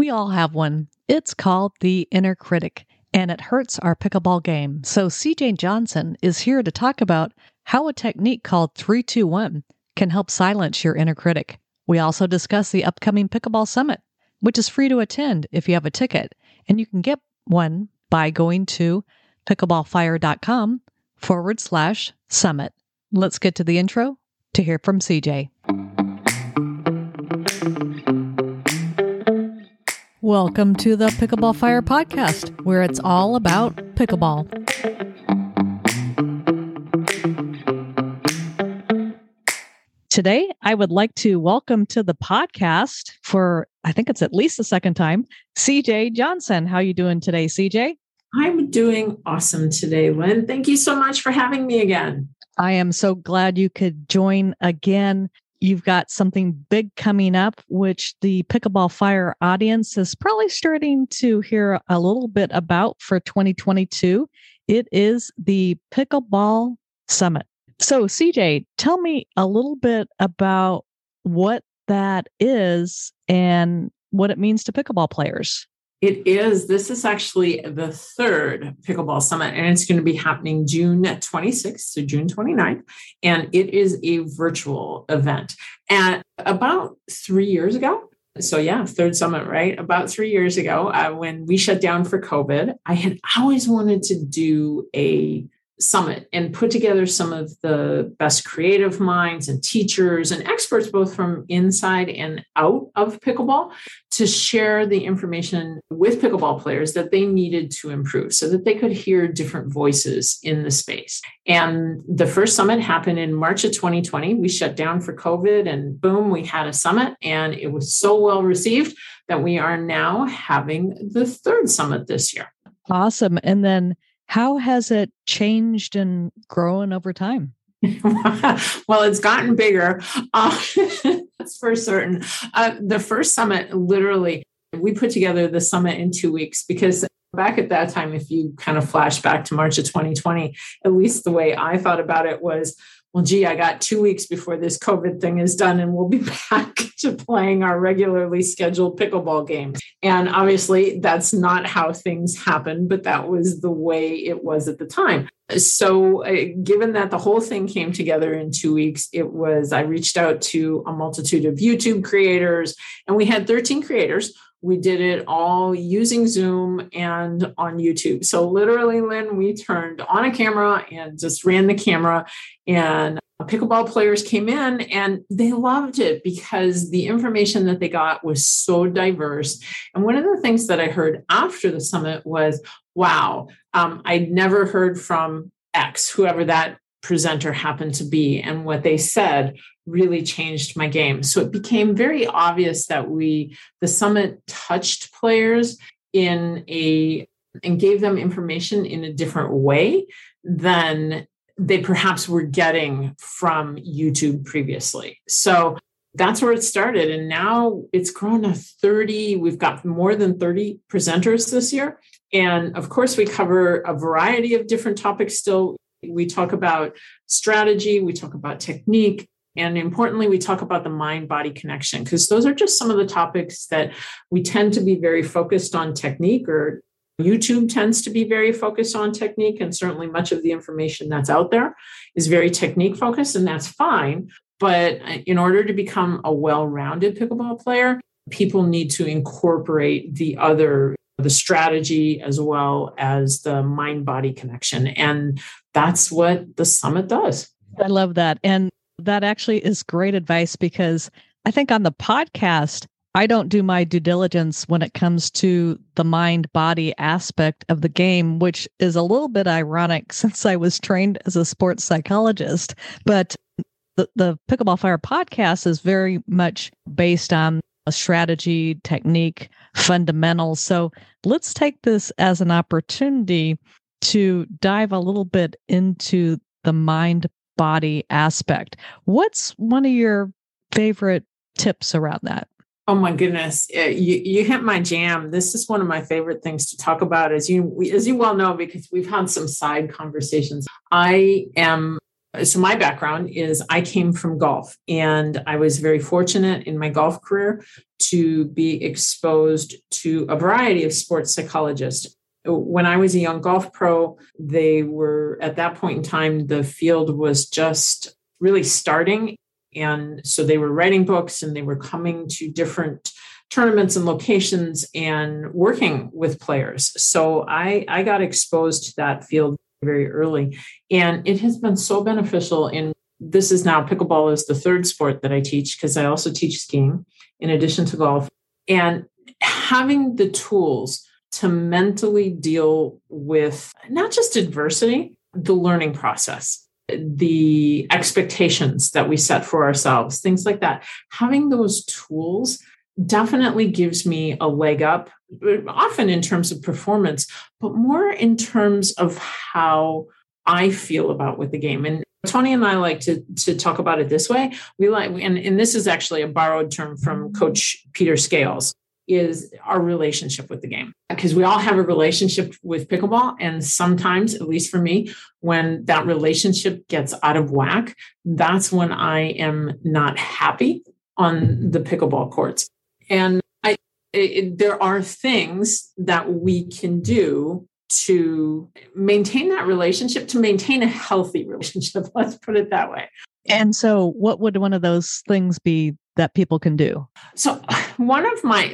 We all have one. It's called the inner critic, and it hurts our pickleball game. So, CJ Johnson is here to talk about how a technique called 321 can help silence your inner critic. We also discuss the upcoming Pickleball Summit, which is free to attend if you have a ticket, and you can get one by going to pickleballfire.com forward slash summit. Let's get to the intro to hear from CJ. Welcome to the Pickleball Fire podcast, where it's all about pickleball. Today, I would like to welcome to the podcast for I think it's at least the second time, CJ Johnson. How you doing today, CJ? I'm doing awesome today, Lynn. Thank you so much for having me again. I am so glad you could join again. You've got something big coming up, which the Pickleball Fire audience is probably starting to hear a little bit about for 2022. It is the Pickleball Summit. So, CJ, tell me a little bit about what that is and what it means to pickleball players. It is. This is actually the third Pickleball Summit, and it's going to be happening June 26th to June 29th. And it is a virtual event. And about three years ago, so yeah, third summit, right? About three years ago, uh, when we shut down for COVID, I had always wanted to do a summit and put together some of the best creative minds and teachers and experts, both from inside and out of pickleball, to share the information with pickleball players that they needed to improve so that they could hear different voices in the space. And the first summit happened in March of 2020. We shut down for COVID and boom, we had a summit and it was so well received that we are now having the third summit this year. Awesome. And then how has it changed and grown over time? well, it's gotten bigger. Uh, for certain. Uh, the first summit, literally, we put together the summit in two weeks because back at that time, if you kind of flash back to March of 2020, at least the way I thought about it was well, gee, I got two weeks before this COVID thing is done, and we'll be back to playing our regularly scheduled pickleball games. And obviously, that's not how things happen, but that was the way it was at the time. So, uh, given that the whole thing came together in two weeks, it was I reached out to a multitude of YouTube creators, and we had 13 creators we did it all using Zoom and on YouTube. So literally, Lynn, we turned on a camera and just ran the camera, and pickleball players came in and they loved it because the information that they got was so diverse. And one of the things that I heard after the summit was, wow, um, I'd never heard from X, whoever that presenter happened to be. And what they said really changed my game. So it became very obvious that we, the summit touched players in a, and gave them information in a different way than they perhaps were getting from YouTube previously. So that's where it started. And now it's grown to 30. We've got more than 30 presenters this year. And of course, we cover a variety of different topics still. We talk about strategy, we talk about technique, and importantly, we talk about the mind body connection because those are just some of the topics that we tend to be very focused on technique, or YouTube tends to be very focused on technique. And certainly, much of the information that's out there is very technique focused, and that's fine. But uh, in order to become a well rounded pickleball player, people need to incorporate the other the strategy as well as the mind body connection and that's what the summit does i love that and that actually is great advice because I think on the podcast, I don't do my due diligence when it comes to the mind body aspect of the game, which is a little bit ironic since I was trained as a sports psychologist. But the, the Pickleball Fire podcast is very much based on a strategy, technique, fundamentals. So let's take this as an opportunity to dive a little bit into the mind body aspect. What's one of your favorite tips around that? Oh my goodness, uh, you, you hit my jam. This is one of my favorite things to talk about, as you as you well know, because we've had some side conversations. I am so my background is I came from golf and I was very fortunate in my golf career to be exposed to a variety of sports psychologists. When I was a young golf pro, they were at that point in time, the field was just really starting. And so they were writing books and they were coming to different tournaments and locations and working with players. So I, I got exposed to that field very early. And it has been so beneficial in this is now pickleball is the third sport that I teach because I also teach skiing in addition to golf. And having the tools to mentally deal with not just adversity, the learning process, the expectations that we set for ourselves, things like that. Having those tools definitely gives me a leg up, often in terms of performance, but more in terms of how I feel about with the game. And Tony and I like to, to talk about it this way. We like, and, and this is actually a borrowed term from Coach Peter Scales, is our relationship with the game. Because we all have a relationship with pickleball. And sometimes, at least for me, when that relationship gets out of whack, that's when I am not happy on the pickleball courts. And I, it, there are things that we can do to maintain that relationship, to maintain a healthy relationship. Let's put it that way. And so, what would one of those things be that people can do? So, one of my,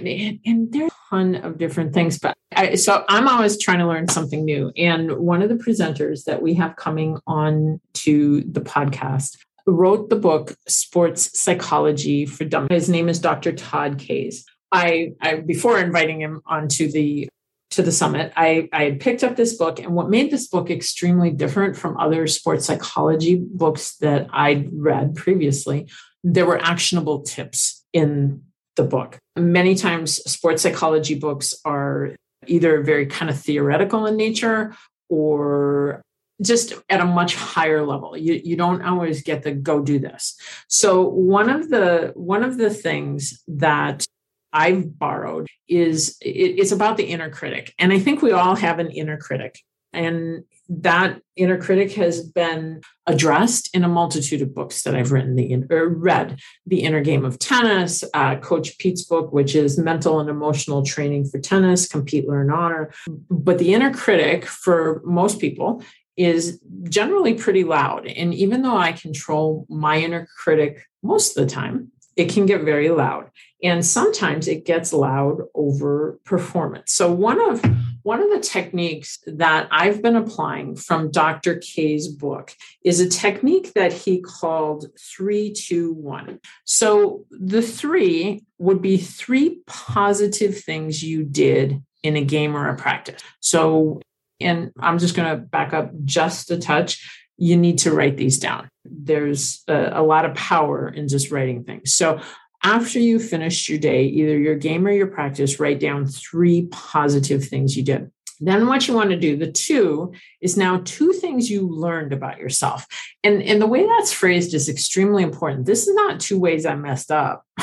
and there's a ton of different things, but I, so I'm always trying to learn something new. And one of the presenters that we have coming on to the podcast wrote the book Sports Psychology for Dummies. His name is Dr. Todd Kays. I, I before inviting him onto the to the summit, I, I had picked up this book, and what made this book extremely different from other sports psychology books that I'd read previously, there were actionable tips in the book. Many times, sports psychology books are either very kind of theoretical in nature or just at a much higher level. You, you don't always get the go do this. So one of the one of the things that i've borrowed is it, it's about the inner critic and i think we all have an inner critic and that inner critic has been addressed in a multitude of books that I've written the or read. The Inner Game of Tennis, uh, Coach Pete's book, which is Mental and Emotional Training for Tennis, Compete, Learn, Honor. But the inner critic for most people is generally pretty loud. And even though I control my inner critic most of the time, it can get very loud. And sometimes it gets loud over performance. So one of one of the techniques that I've been applying from Dr. Kays' book is a technique that he called three, two, one. So the three would be three positive things you did in a game or a practice. So and I'm just going to back up just a touch. You need to write these down. There's a, a lot of power in just writing things. So after you finished your day, either your game or your practice, write down three positive things you did. Then what you want to do, the two is now two things you learned about yourself. And, and the way that's phrased is extremely important. This is not two ways I messed up.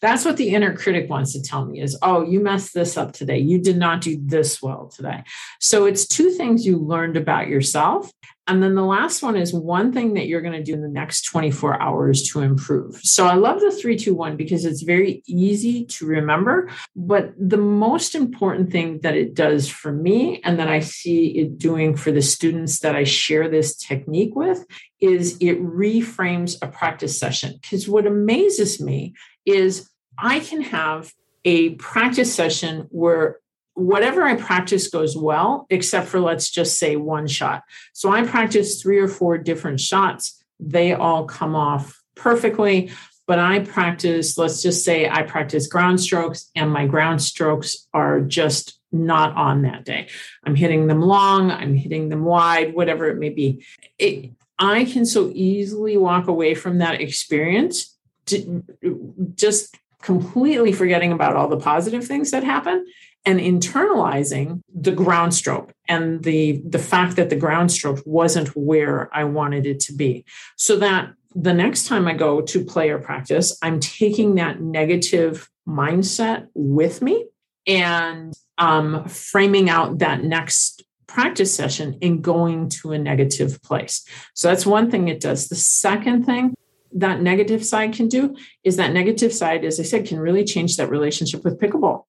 That's what the inner critic wants to tell me is, oh, you messed this up today. You did not do this well today. So it's two things you learned about yourself. And then the last one is one thing that you're going to do in the next 24 hours to improve. So I love the 321 because it's very easy to remember. But the most important thing that it does for me and that I see it doing for the students that I share this technique with is it reframes a practice session. Because what amazes me is I can have a practice session where whatever I practice goes well, except for let's just say one shot. So I practice three or four different shots. They all come off perfectly. But I practice, let's just say I practice ground strokes, and my ground strokes are just not on that day. I'm hitting them long, I'm hitting them wide, whatever it may be. It, I can so easily walk away from that experience just completely forgetting about all the positive things that happen and internalizing the ground stroke and the the fact that the ground stroke wasn't where I wanted it to be so that the next time I go to player practice I'm taking that negative mindset with me and um, framing out that next practice session and going to a negative place. So that's one thing it does. The second thing that negative side can do is that negative side, as I said, can really change that relationship with pickleball.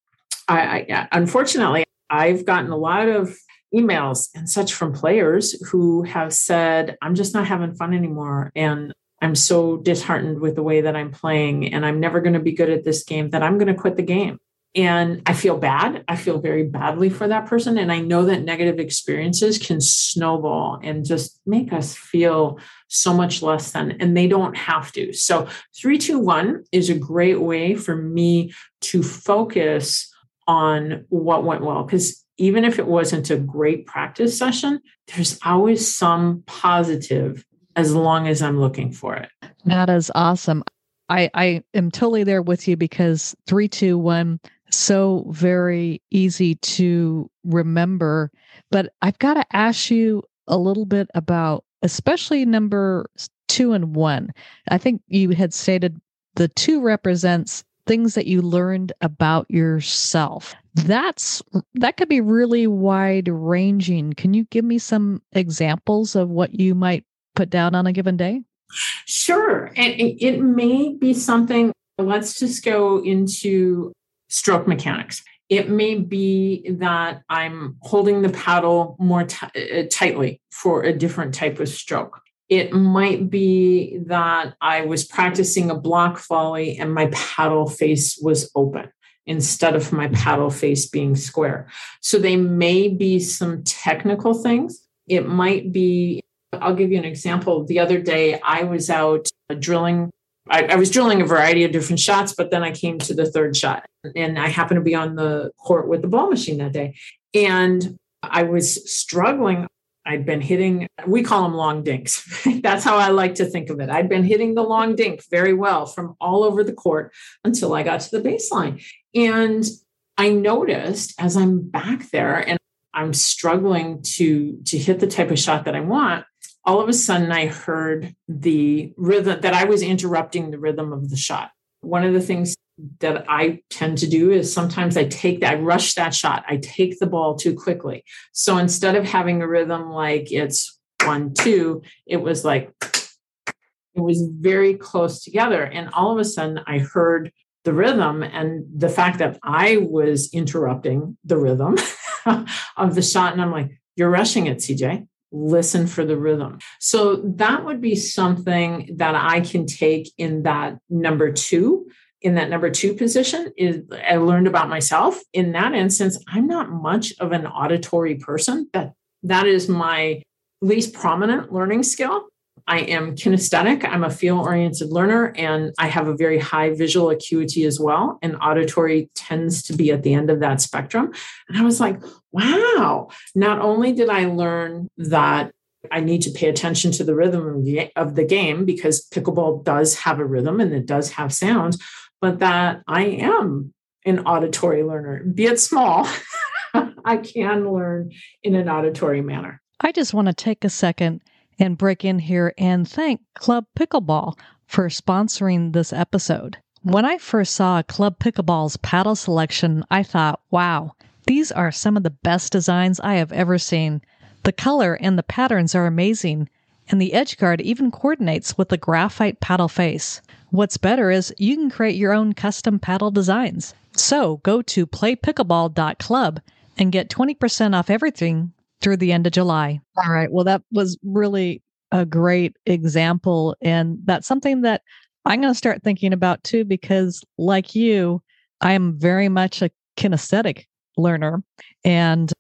I, I unfortunately, I've gotten a lot of emails and such from players who have said, I'm just not having fun anymore. And I'm so disheartened with the way that I'm playing, and I'm never going to be good at this game that I'm going to quit the game. And I feel bad. I feel very badly for that person. And I know that negative experiences can snowball and just make us feel so much less than, and they don't have to. So, 321 is a great way for me to focus on what went well. Because even if it wasn't a great practice session, there's always some positive as long as I'm looking for it. That is awesome. I, I am totally there with you because 321 so very easy to remember. But I've got to ask you a little bit about, especially number two and one. I think you had stated the two represents things that you learned about yourself. That's that could be really wide ranging. Can you give me some examples of what you might put down on a given day? Sure. And it may be something, let's just go into stroke mechanics. It may be that I'm holding the paddle more t- uh, tightly for a different type of stroke. It might be that I was practicing a block volley and my paddle face was open instead of my paddle face being square. So they may be some technical things. It might be, I'll give you an example. The other day I was out drilling I, I, was drilling a variety of different shots, but then I came to the third shot and I happened to be on the court with the ball machine that day. And I was struggling. I'd been hitting, we call them long dinks. That's how I like to think of it. I'd been hitting the long dink very well from all over the court until I got to the baseline. And I noticed as I'm back there and I'm struggling to to hit the type of shot that I want, all of a sudden I heard the rhythm that I was interrupting the rhythm of the shot. One of the things that I tend to do is sometimes I take that, I rush that shot, I take the ball too quickly. So instead of having a rhythm like it's one, two, it was like, it was very close together. And all of a sudden I heard the rhythm and the fact that I was interrupting the rhythm of the shot. And I'm like, you're rushing it, CJ listen for the rhythm. So that would be something that I can take in that number two. In that number two position, is I learned about myself. In that instance, I'm not much of an auditory person. That that is my least prominent learning skill. I am kinesthetic. I'm a feel oriented learner and I have a very high visual acuity as well. And auditory tends to be at the end of that spectrum. And I was like, wow, not only did I learn that I need to pay attention to the rhythm of the game because pickleball does have a rhythm and it does have sounds, but that I am an auditory learner, be it small. I can learn in an auditory manner. I just want to take a second and break in here and thank Club Pickleball for sponsoring this episode. When I first saw Club Pickleball's paddle selection, I thought, wow, these are some of the best designs I have ever seen. The color and the patterns are amazing, and the edge guard even coordinates with the graphite paddle face. What's better is you can create your own custom paddle designs. So go to playpickleball.club and get 20% off everything through the end of July. All right. Well, that was really a great example. And that's something that I'm going to start thinking about too, because like you, I am very much a kinesthetic learner. And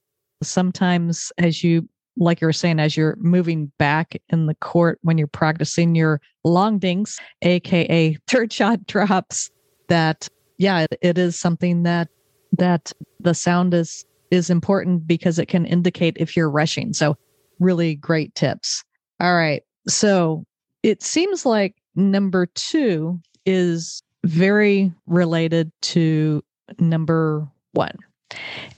sometimes, as you, like you were saying, as you're moving back in the court when you're practicing your long dinks, AKA third shot drops, that, yeah, it is something that, that the sound is is important because it can indicate if you're rushing. So, really great tips. All right. So, it seems like number two is very related to number one.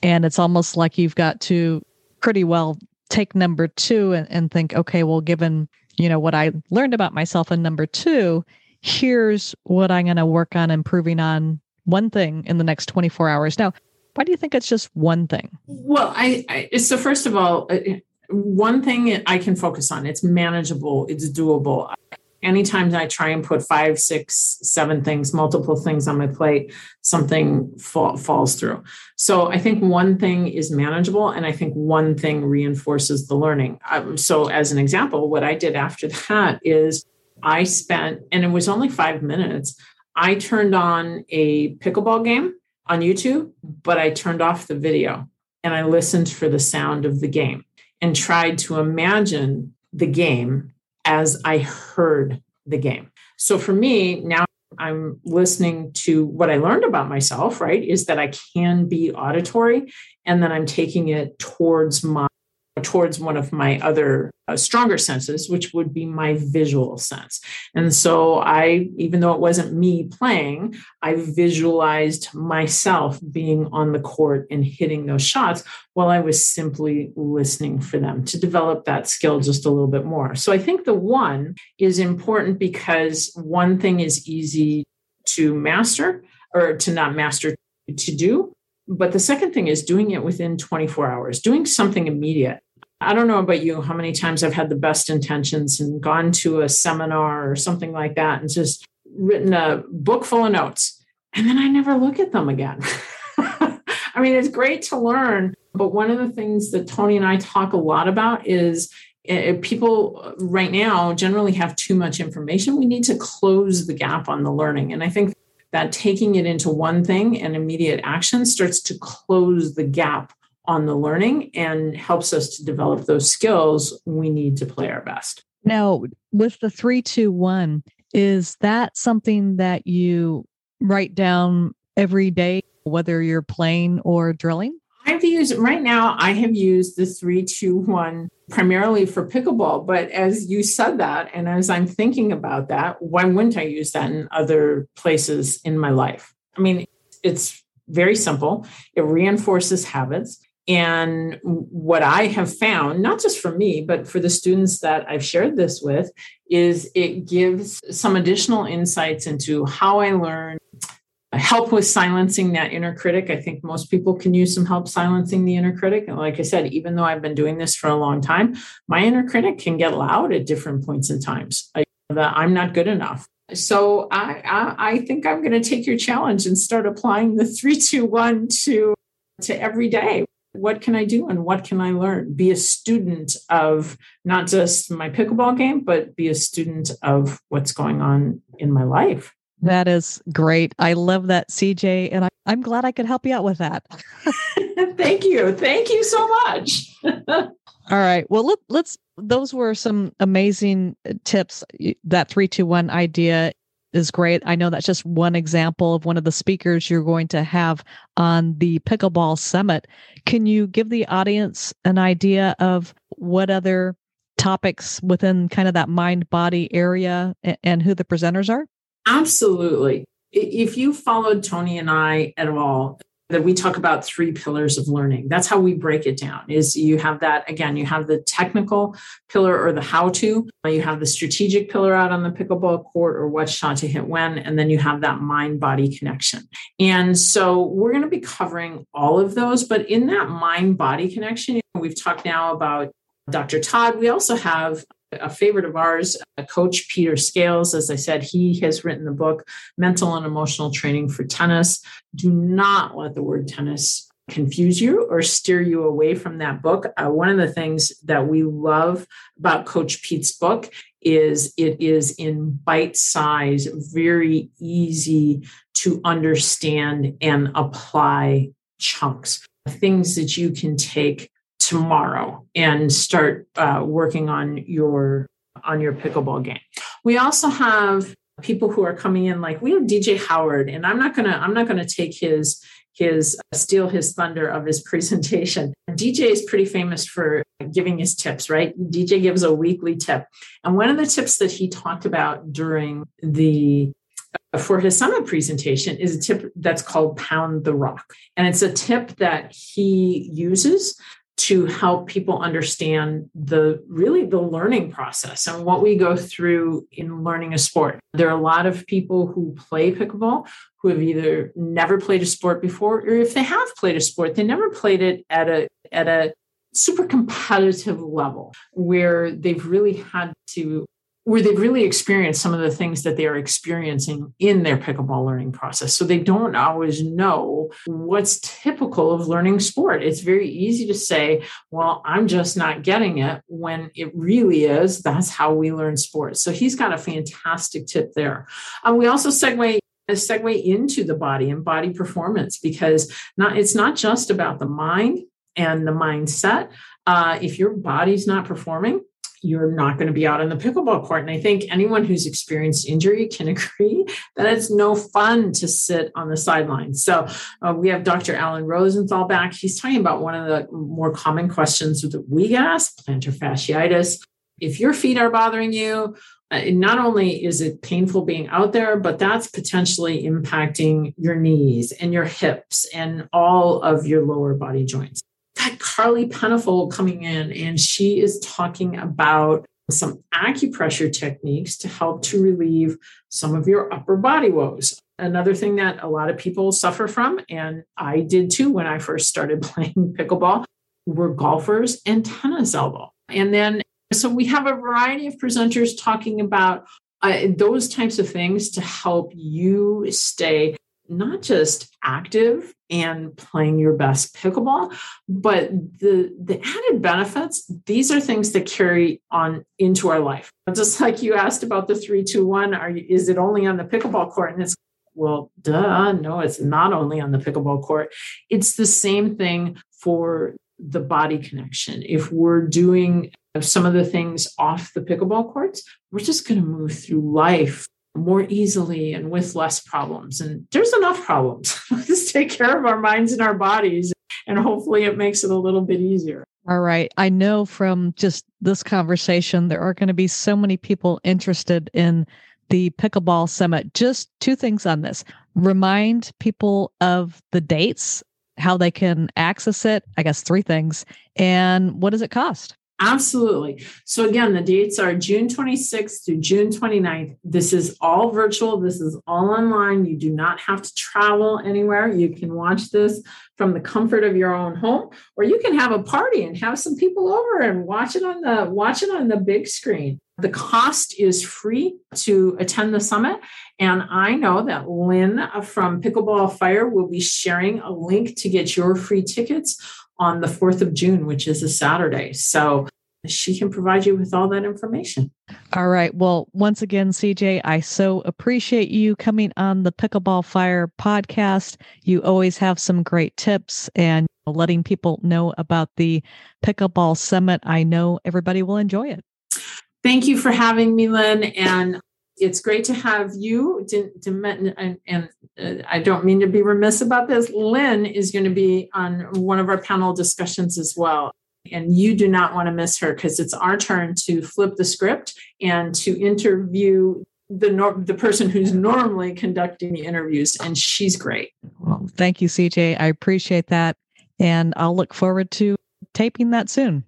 And it's almost like you've got to pretty well take number two and, and think, okay, well, given, you know, what I learned about myself in number two, here's what I'm going to work on improving on one thing in the next 24 hours. Now, Why do you think it's just one thing? Well, I, I so first of all, uh, one thing I can focus on. It's manageable. It's doable. Anytime I try and put five, six, seven things, multiple things on my plate, something fall, falls through. So I think one thing is manageable, and I think one thing reinforces the learning. Um, so, as an example, what I did after that is I spent, and it was only five minutes. I turned on a pickleball game on YouTube, but I turned off the video and I listened for the sound of the game and tried to imagine the game as I heard the game. So for me, now I'm listening to what I learned about myself, right? Is that I can be auditory and then I'm taking it towards my towards one of my other uh, stronger senses, which would be my visual sense. And so I, even though it wasn't me playing, I visualized myself being on the court and hitting those shots while I was simply listening for them to develop that skill just a little bit more. So I think the one is important because one thing is easy to master or to not master to do but the second thing is doing it within 24 hours, doing something immediate. I don't know about you, how many times I've had the best intentions and gone to a seminar or something like that and just written a book full of notes. And then I never look at them again. I mean, it's great to learn. But one of the things that Tony and I talk a lot about is eh, people right now generally have too much information. We need to close the gap on the learning. And I think that taking it into one thing and immediate action starts to close the gap on the learning and helps us to develop those skills we need to play our best. Now, with the three, two, one, is that something that you write down every day, whether you're playing or drilling? I've used right now, I have used the three, two, one primarily for pickleball. But as you said that, and as I'm thinking about that, why wouldn't I use that in other places in my life? I mean, it's very simple, it reinforces habits. And what I have found, not just for me, but for the students that I've shared this with, is it gives some additional insights into how I learn, help with silencing that inner critic. I think most people can use some help silencing the inner critic. And like I said, even though I've been doing this for a long time, my inner critic can get loud at different points in times. I, that I'm not good enough. So I, I, I think I'm going to take your challenge and start applying the three, two, one to to every day what can I do and what can I learn? Be a student of not just my pickleball game, but be a student of what's going on in my life. That is great. I love that, CJ. And I, am glad I could help you out with that. Thank you. Thank you so much. All right. Well, let, let's, those were some amazing uh, tips. That 321 idea is great. I know that's just one example of one of the speakers you're going to have on the Pickleball Summit. Can you give the audience an idea of what other topics within kind of that mind body area and who the presenters are? Absolutely. If you followed Tony and I at all, that we talk about three pillars of learning. That's how we break it down is you have that again you have the technical pillar or the how to you have the strategic pillar out on the pickleball court or what shot to hit when and then you have that mind body connection. And so we're going to be covering all of those but in that mind body connection we've talked now about dr todd. We also have a favorite of ours, Coach Peter Scales. As I said, he has written the book Mental and Emotional Training for Tennis. Do not let the word tennis confuse you or steer you away from that book. Uh, one of the things that we love about Coach Pete's book is it is in bite size, very easy to understand and apply chunks, things that you can take tomorrow and start uh, working on your on your pickleball game. We also have people who are coming in like we have DJ Howard and I'm not going to I'm not going to take his his steal his thunder of his presentation. DJ is pretty famous for giving his tips, right? DJ gives a weekly tip. And one of the tips that he talked about during the uh, for his summit presentation is a tip that's called pound the rock. And it's a tip that he uses to help people understand the really the learning process and what we go through in learning a sport. There are a lot of people who play pickleball who have either never played a sport before or if they have played a sport, they never played it at a at a super competitive level where they've really had to where they've really experienced some of the things that they are experiencing in their pickleball learning process. So they don't always know what's typical of learning sport. It's very easy to say, well, I'm just not getting it when it really is. That's how we learn sports. So he's got a fantastic tip there. Um, we also segue a segue into the body and body performance because not it's not just about the mind and the mindset. Uh, if your body's not performing, you're not going to be out on the pickleball court. And I think anyone who's experienced injury can agree that it's no fun to sit on the sidelines. So uh, we have Dr. Alan Rosenthal back. He's talking about one of the more common questions that we ask plantar fasciitis. If your feet are bothering you, uh, not only is it painful being out there, but that's potentially impacting your knees and your hips and all of your lower body joints got Carly Pennifold coming in, and she is talking about some acupressure techniques to help to relieve some of your upper body woes. Another thing that a lot of people suffer from, and I did too when I first started playing pickleball, were golfers and tennis elbow. And then, so we have a variety of presenters talking about uh, those types of things to help you stay not just active and playing your best pickleball but the the added benefits these are things that carry on into our life. Just like you asked about the 321 are you, is it only on the pickleball court? And it's well duh no it's not only on the pickleball court. It's the same thing for the body connection. If we're doing some of the things off the pickleball courts we're just going to move through life more easily and with less problems. And there's enough problems. Just take care of our minds and our bodies, and hopefully it makes it a little bit easier. All right. I know from just this conversation, there are going to be so many people interested in the Pickleball Summit. Just two things on this remind people of the dates, how they can access it. I guess three things. And what does it cost? Absolutely. So, again, the dates are June 26th through June 29th. This is all virtual, this is all online. You do not have to travel anywhere. You can watch this from the comfort of your own home, or you can have a party and have some people over and watch it on the watch it on the big screen. The cost is free to attend the summit. And I know that Lynn from Pickleball Fire will be sharing a link to get your free tickets on the 4th of June, which is a Saturday. So she can provide you with all that information. All right. Well, once again, CJ, I so appreciate you coming on the Pickleball Fire podcast. You always have some great tips and letting people know about the Pickleball Summit. I know everybody will enjoy it. Thank you for having me, Lynn. And it's great to have you. To, to, and, and uh, I don't mean to be remiss about this. Lynn is going to be on one of our panel discussions as well. And you do not want to miss her because it's our turn to flip the script and to interview the nor- the person who's normally conducting the interviews, and she's great. Well, thank you, CJ. I appreciate that, and I'll look forward to taping that soon.